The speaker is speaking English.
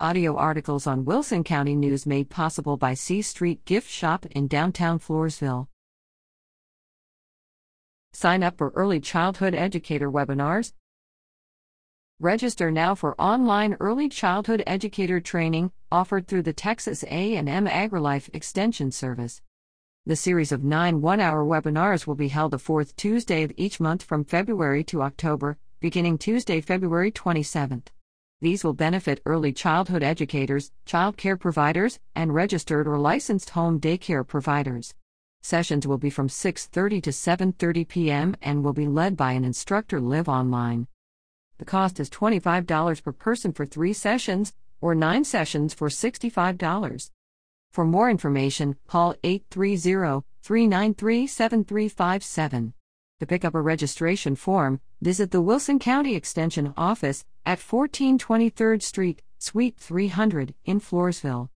Audio articles on Wilson County News made possible by C Street Gift Shop in downtown Floresville. Sign up for early childhood educator webinars. Register now for online early childhood educator training offered through the Texas A&M AgriLife Extension Service. The series of 9 1-hour webinars will be held the fourth Tuesday of each month from February to October, beginning Tuesday, February 27th. These will benefit early childhood educators, child care providers, and registered or licensed home daycare providers. Sessions will be from 6:30 to 7:30 p.m. and will be led by an instructor live online. The cost is $25 per person for 3 sessions or 9 sessions for $65. For more information, call 830-393-7357. To pick up a registration form, visit the Wilson County Extension Office at 1423rd Street, Suite 300 in Floresville.